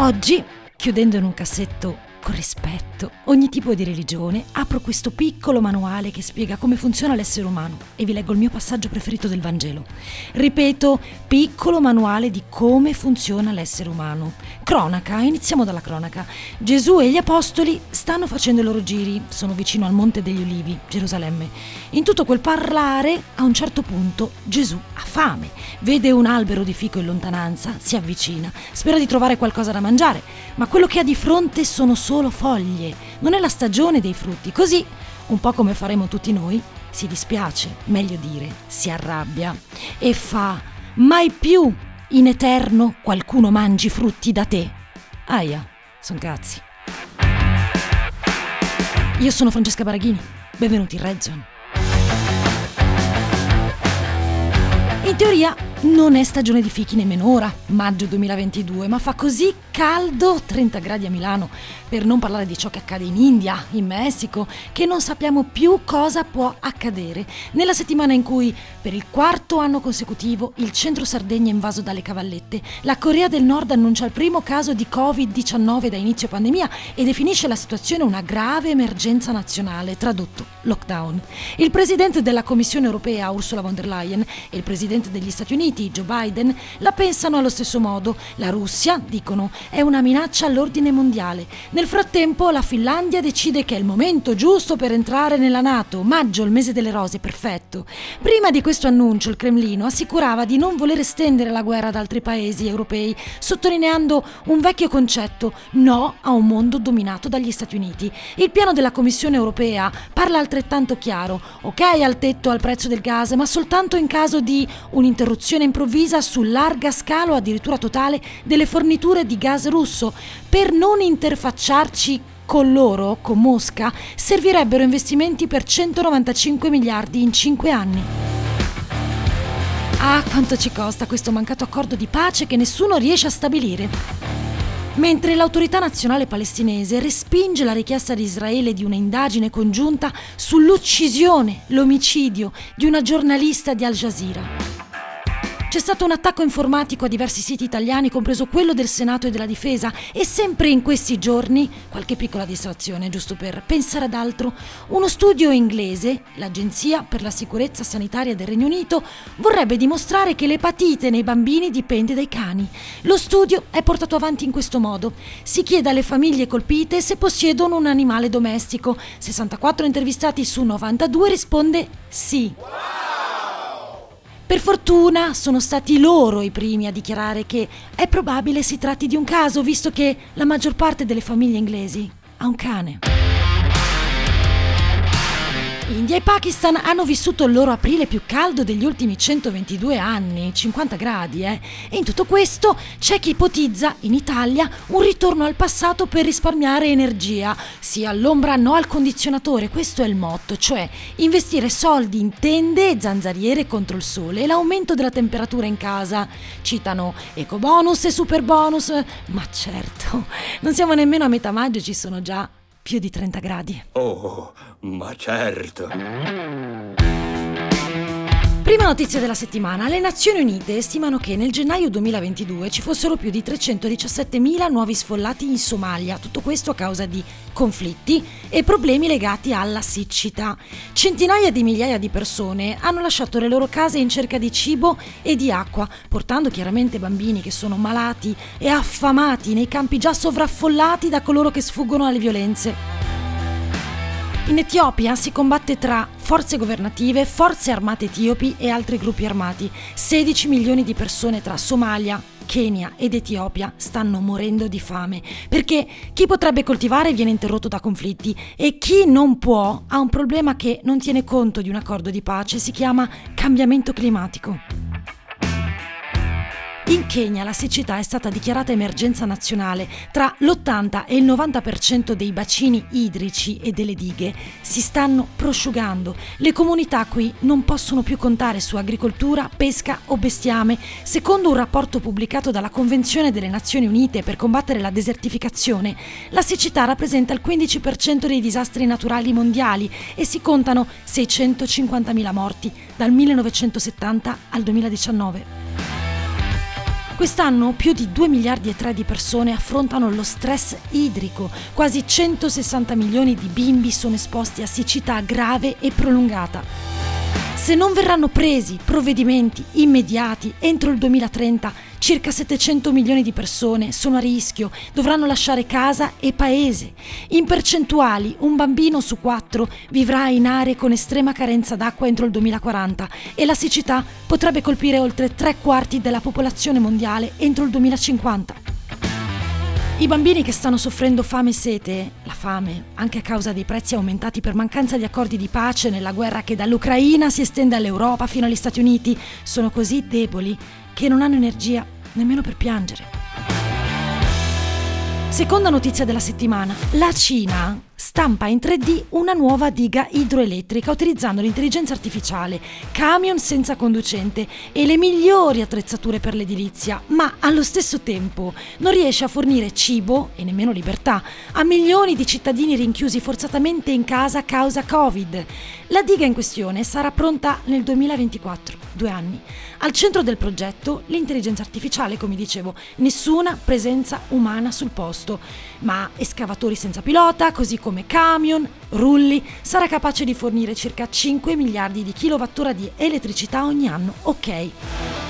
Oggi, chiudendo in un cassetto con rispetto ogni tipo di religione, apro questo piccolo manuale che spiega come funziona l'essere umano e vi leggo il mio passaggio preferito del Vangelo. Ripeto, piccolo manuale di come funziona l'essere umano. Cronaca, iniziamo dalla cronaca. Gesù e gli apostoli stanno facendo i loro giri, sono vicino al Monte degli Ulivi, Gerusalemme. In tutto quel parlare, a un certo punto, Gesù ha fame, vede un albero di fico in lontananza, si avvicina, spera di trovare qualcosa da mangiare, ma quello che ha di fronte sono solo foglie, non è la stagione dei frutti. Così, un po' come faremo tutti noi, si dispiace, meglio dire, si arrabbia e fa mai più in eterno qualcuno mangi frutti da te. Aia, son cazzi. Io sono Francesca Baraghini, benvenuti in Red Zone. In teoria non è stagione di fichi nemmeno ora, maggio 2022, ma fa così caldo, 30 gradi a Milano, per non parlare di ciò che accade in India, in Messico, che non sappiamo più cosa può accadere. Nella settimana in cui, per il quarto anno consecutivo, il centro Sardegna è invaso dalle cavallette, la Corea del Nord annuncia il primo caso di Covid-19 da inizio pandemia e definisce la situazione una grave emergenza nazionale, tradotto lockdown. Il presidente della Commissione europea, Ursula von der Leyen, e il presidente degli Stati Uniti, Joe Biden, la pensano allo stesso modo. La Russia, dicono, è una minaccia all'ordine mondiale. Nel frattempo la Finlandia decide che è il momento giusto per entrare nella Nato, maggio, il mese delle rose, perfetto. Prima di questo annuncio il Cremlino assicurava di non voler estendere la guerra ad altri paesi europei, sottolineando un vecchio concetto, no a un mondo dominato dagli Stati Uniti. Il piano della Commissione europea parla altrettanto chiaro, ok al tetto al prezzo del gas, ma soltanto in caso di un'interruzione improvvisa su larga scala o addirittura totale delle forniture di gas gas russo, per non interfacciarci con loro, con Mosca, servirebbero investimenti per 195 miliardi in 5 anni. Ah, quanto ci costa questo mancato accordo di pace che nessuno riesce a stabilire. Mentre l'autorità nazionale palestinese respinge la richiesta di Israele di un'indagine congiunta sull'uccisione, l'omicidio di una giornalista di Al Jazeera. C'è stato un attacco informatico a diversi siti italiani, compreso quello del Senato e della Difesa, e sempre in questi giorni, qualche piccola distrazione, giusto per pensare ad altro, uno studio inglese, l'Agenzia per la sicurezza sanitaria del Regno Unito, vorrebbe dimostrare che l'epatite nei bambini dipende dai cani. Lo studio è portato avanti in questo modo. Si chiede alle famiglie colpite se possiedono un animale domestico. 64 intervistati su 92 risponde sì. Per fortuna sono stati loro i primi a dichiarare che è probabile si tratti di un caso, visto che la maggior parte delle famiglie inglesi ha un cane. India e Pakistan hanno vissuto il loro aprile più caldo degli ultimi 122 anni, 50 gradi, eh? E in tutto questo c'è chi ipotizza in Italia un ritorno al passato per risparmiare energia, sia all'ombra no al condizionatore, questo è il motto, cioè investire soldi in tende e zanzariere contro il sole e l'aumento della temperatura in casa. Citano eco bonus e super bonus, ma certo, non siamo nemmeno a metà maggio, ci sono già più di 30 gradi. Oh, ma certo. Prima notizia della settimana, le Nazioni Unite stimano che nel gennaio 2022 ci fossero più di 317.000 nuovi sfollati in Somalia, tutto questo a causa di conflitti e problemi legati alla siccità. Centinaia di migliaia di persone hanno lasciato le loro case in cerca di cibo e di acqua, portando chiaramente bambini che sono malati e affamati nei campi già sovraffollati da coloro che sfuggono alle violenze. In Etiopia si combatte tra forze governative, forze armate etiopi e altri gruppi armati. 16 milioni di persone tra Somalia, Kenya ed Etiopia stanno morendo di fame perché chi potrebbe coltivare viene interrotto da conflitti e chi non può ha un problema che non tiene conto di un accordo di pace, si chiama cambiamento climatico. In Kenya la siccità è stata dichiarata emergenza nazionale. Tra l'80 e il 90% dei bacini idrici e delle dighe si stanno prosciugando. Le comunità qui non possono più contare su agricoltura, pesca o bestiame. Secondo un rapporto pubblicato dalla Convenzione delle Nazioni Unite per combattere la desertificazione, la siccità rappresenta il 15% dei disastri naturali mondiali e si contano 650.000 morti dal 1970 al 2019. Quest'anno più di 2 miliardi e 3 di persone affrontano lo stress idrico, quasi 160 milioni di bimbi sono esposti a siccità grave e prolungata. Se non verranno presi provvedimenti immediati entro il 2030, circa 700 milioni di persone sono a rischio, dovranno lasciare casa e paese. In percentuali, un bambino su quattro vivrà in aree con estrema carenza d'acqua entro il 2040 e la siccità potrebbe colpire oltre tre quarti della popolazione mondiale entro il 2050. I bambini che stanno soffrendo fame e sete, la fame, anche a causa dei prezzi aumentati per mancanza di accordi di pace nella guerra che dall'Ucraina si estende all'Europa fino agli Stati Uniti, sono così deboli che non hanno energia nemmeno per piangere. Seconda notizia della settimana, la Cina stampa in 3D una nuova diga idroelettrica utilizzando l'intelligenza artificiale, camion senza conducente e le migliori attrezzature per l'edilizia, ma allo stesso tempo non riesce a fornire cibo e nemmeno libertà a milioni di cittadini rinchiusi forzatamente in casa a causa Covid. La diga in questione sarà pronta nel 2024, due anni. Al centro del progetto l'intelligenza artificiale, come dicevo, nessuna presenza umana sul posto, ma escavatori senza pilota, così come come camion, rulli, sarà capace di fornire circa 5 miliardi di kilowattora di elettricità ogni anno. Ok.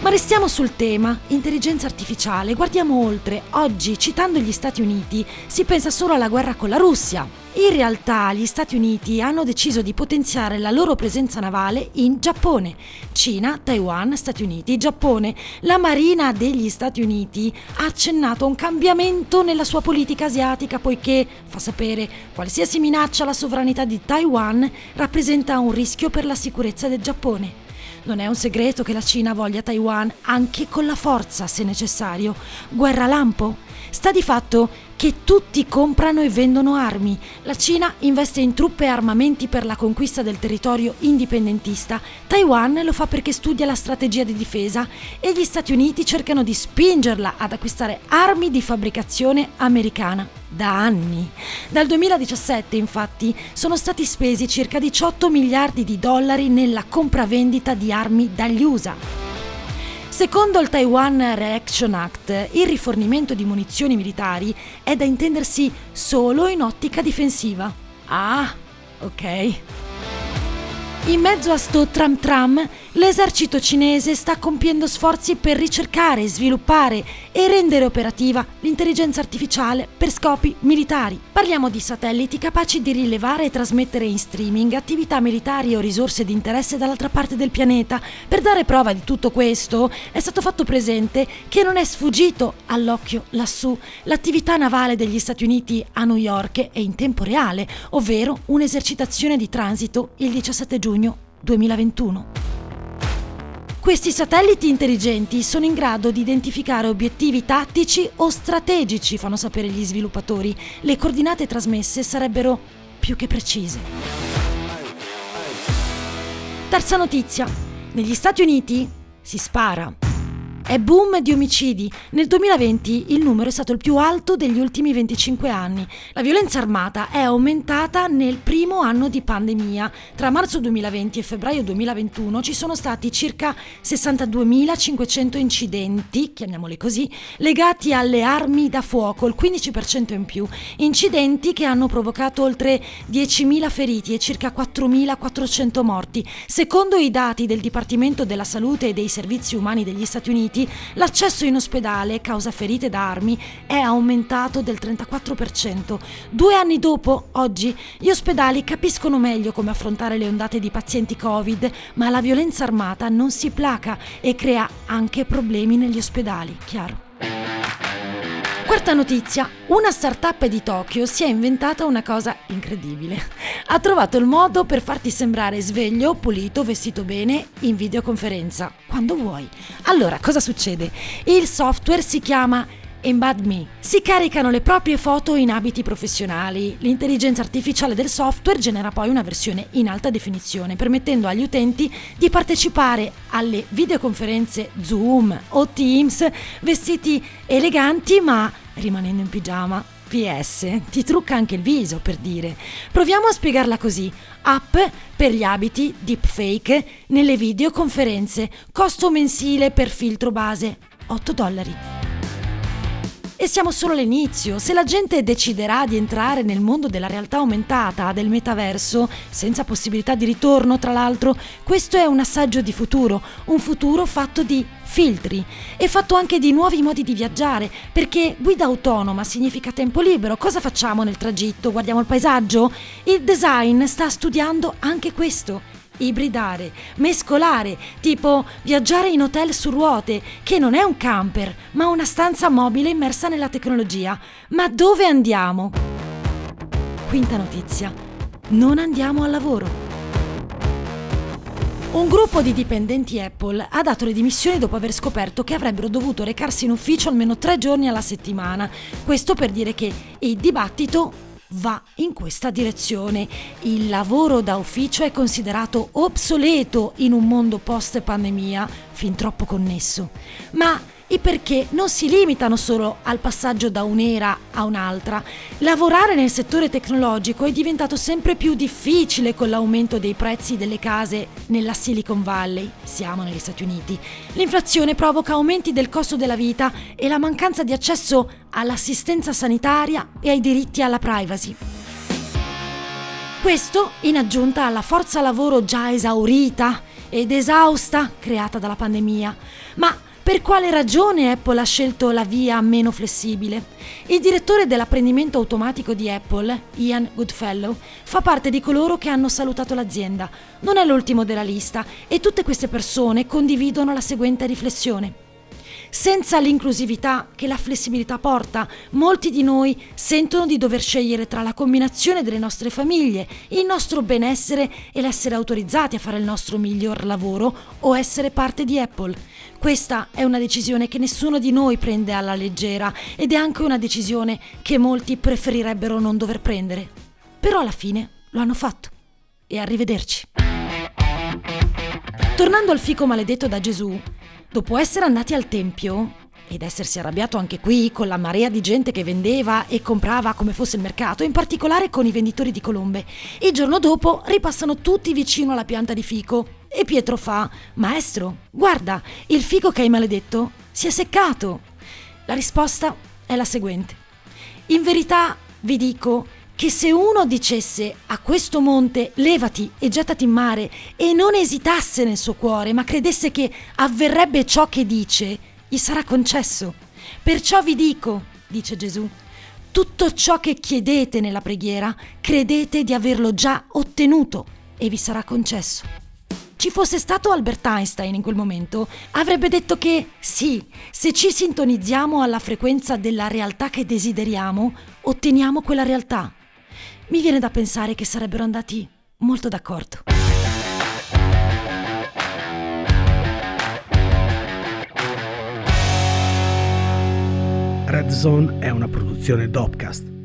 Ma restiamo sul tema intelligenza artificiale, guardiamo oltre. Oggi, citando gli Stati Uniti, si pensa solo alla guerra con la Russia. In realtà gli Stati Uniti hanno deciso di potenziare la loro presenza navale in Giappone. Cina, Taiwan, Stati Uniti, Giappone. La Marina degli Stati Uniti ha accennato a un cambiamento nella sua politica asiatica poiché, fa sapere, qualsiasi minaccia alla sovranità di Taiwan rappresenta un rischio per la sicurezza del Giappone. Non è un segreto che la Cina voglia Taiwan anche con la forza, se necessario. Guerra lampo? Sta di fatto che tutti comprano e vendono armi. La Cina investe in truppe e armamenti per la conquista del territorio indipendentista, Taiwan lo fa perché studia la strategia di difesa e gli Stati Uniti cercano di spingerla ad acquistare armi di fabbricazione americana. Da anni. Dal 2017 infatti sono stati spesi circa 18 miliardi di dollari nella compravendita di armi dagli USA. Secondo il Taiwan Reaction Act, il rifornimento di munizioni militari è da intendersi solo in ottica difensiva. Ah, ok. In mezzo a sto tram tram, l'esercito cinese sta compiendo sforzi per ricercare, sviluppare e rendere operativa l'intelligenza artificiale per scopi militari. Parliamo di satelliti capaci di rilevare e trasmettere in streaming attività militari o risorse di interesse dall'altra parte del pianeta. Per dare prova di tutto questo è stato fatto presente che non è sfuggito all'occhio lassù l'attività navale degli Stati Uniti a New York e in tempo reale, ovvero un'esercitazione di transito il 17 giugno 2021. Questi satelliti intelligenti sono in grado di identificare obiettivi tattici o strategici, fanno sapere gli sviluppatori. Le coordinate trasmesse sarebbero più che precise. Terza notizia. Negli Stati Uniti si spara. È boom di omicidi. Nel 2020 il numero è stato il più alto degli ultimi 25 anni. La violenza armata è aumentata nel primo anno di pandemia. Tra marzo 2020 e febbraio 2021 ci sono stati circa 62.500 incidenti, chiamiamoli così, legati alle armi da fuoco, il 15% in più. Incidenti che hanno provocato oltre 10.000 feriti e circa 4.400 morti. Secondo i dati del Dipartimento della Salute e dei Servizi Umani degli Stati Uniti, Uniti, l'accesso in ospedale causa ferite da armi è aumentato del 34%. Due anni dopo, oggi, gli ospedali capiscono meglio come affrontare le ondate di pazienti Covid, ma la violenza armata non si placa e crea anche problemi negli ospedali, chiaro. Quarta notizia, una startup di Tokyo si è inventata una cosa incredibile. Ha trovato il modo per farti sembrare sveglio, pulito, vestito bene in videoconferenza, quando vuoi. Allora, cosa succede? Il software si chiama Embed Me. Si caricano le proprie foto in abiti professionali. L'intelligenza artificiale del software genera poi una versione in alta definizione, permettendo agli utenti di partecipare alle videoconferenze Zoom o Teams vestiti eleganti ma rimanendo in pigiama. PS, ti trucca anche il viso per dire. Proviamo a spiegarla così. App per gli abiti deepfake nelle videoconferenze. Costo mensile per filtro base 8 dollari. E siamo solo all'inizio. Se la gente deciderà di entrare nel mondo della realtà aumentata, del metaverso, senza possibilità di ritorno, tra l'altro, questo è un assaggio di futuro, un futuro fatto di filtri e fatto anche di nuovi modi di viaggiare, perché guida autonoma significa tempo libero. Cosa facciamo nel tragitto? Guardiamo il paesaggio? Il design sta studiando anche questo ibridare, mescolare, tipo viaggiare in hotel su ruote, che non è un camper, ma una stanza mobile immersa nella tecnologia. Ma dove andiamo? Quinta notizia. Non andiamo al lavoro. Un gruppo di dipendenti Apple ha dato le dimissioni dopo aver scoperto che avrebbero dovuto recarsi in ufficio almeno tre giorni alla settimana. Questo per dire che il dibattito va in questa direzione. Il lavoro da ufficio è considerato obsoleto in un mondo post pandemia fin troppo connesso. Ma i perché non si limitano solo al passaggio da un'era a un'altra. Lavorare nel settore tecnologico è diventato sempre più difficile con l'aumento dei prezzi delle case nella Silicon Valley, siamo negli Stati Uniti. L'inflazione provoca aumenti del costo della vita e la mancanza di accesso all'assistenza sanitaria e ai diritti alla privacy. Questo in aggiunta alla forza lavoro già esaurita ed esausta creata dalla pandemia. Ma per quale ragione Apple ha scelto la via meno flessibile? Il direttore dell'apprendimento automatico di Apple, Ian Goodfellow, fa parte di coloro che hanno salutato l'azienda. Non è l'ultimo della lista e tutte queste persone condividono la seguente riflessione. Senza l'inclusività che la flessibilità porta, molti di noi sentono di dover scegliere tra la combinazione delle nostre famiglie, il nostro benessere e l'essere autorizzati a fare il nostro miglior lavoro o essere parte di Apple. Questa è una decisione che nessuno di noi prende alla leggera ed è anche una decisione che molti preferirebbero non dover prendere. Però alla fine lo hanno fatto. E arrivederci. Tornando al fico maledetto da Gesù, Dopo essere andati al tempio ed essersi arrabbiato anche qui con la marea di gente che vendeva e comprava come fosse il mercato, in particolare con i venditori di colombe, il giorno dopo ripassano tutti vicino alla pianta di fico e Pietro fa: Maestro, guarda, il fico che hai maledetto si è seccato. La risposta è la seguente. In verità vi dico che se uno dicesse a questo monte levati e gettati in mare e non esitasse nel suo cuore, ma credesse che avverrebbe ciò che dice, gli sarà concesso. Perciò vi dico, dice Gesù, tutto ciò che chiedete nella preghiera, credete di averlo già ottenuto e vi sarà concesso. Ci fosse stato Albert Einstein in quel momento, avrebbe detto che sì, se ci sintonizziamo alla frequenza della realtà che desideriamo, otteniamo quella realtà mi viene da pensare che sarebbero andati molto d'accordo. Red Zone è una produzione Dopcast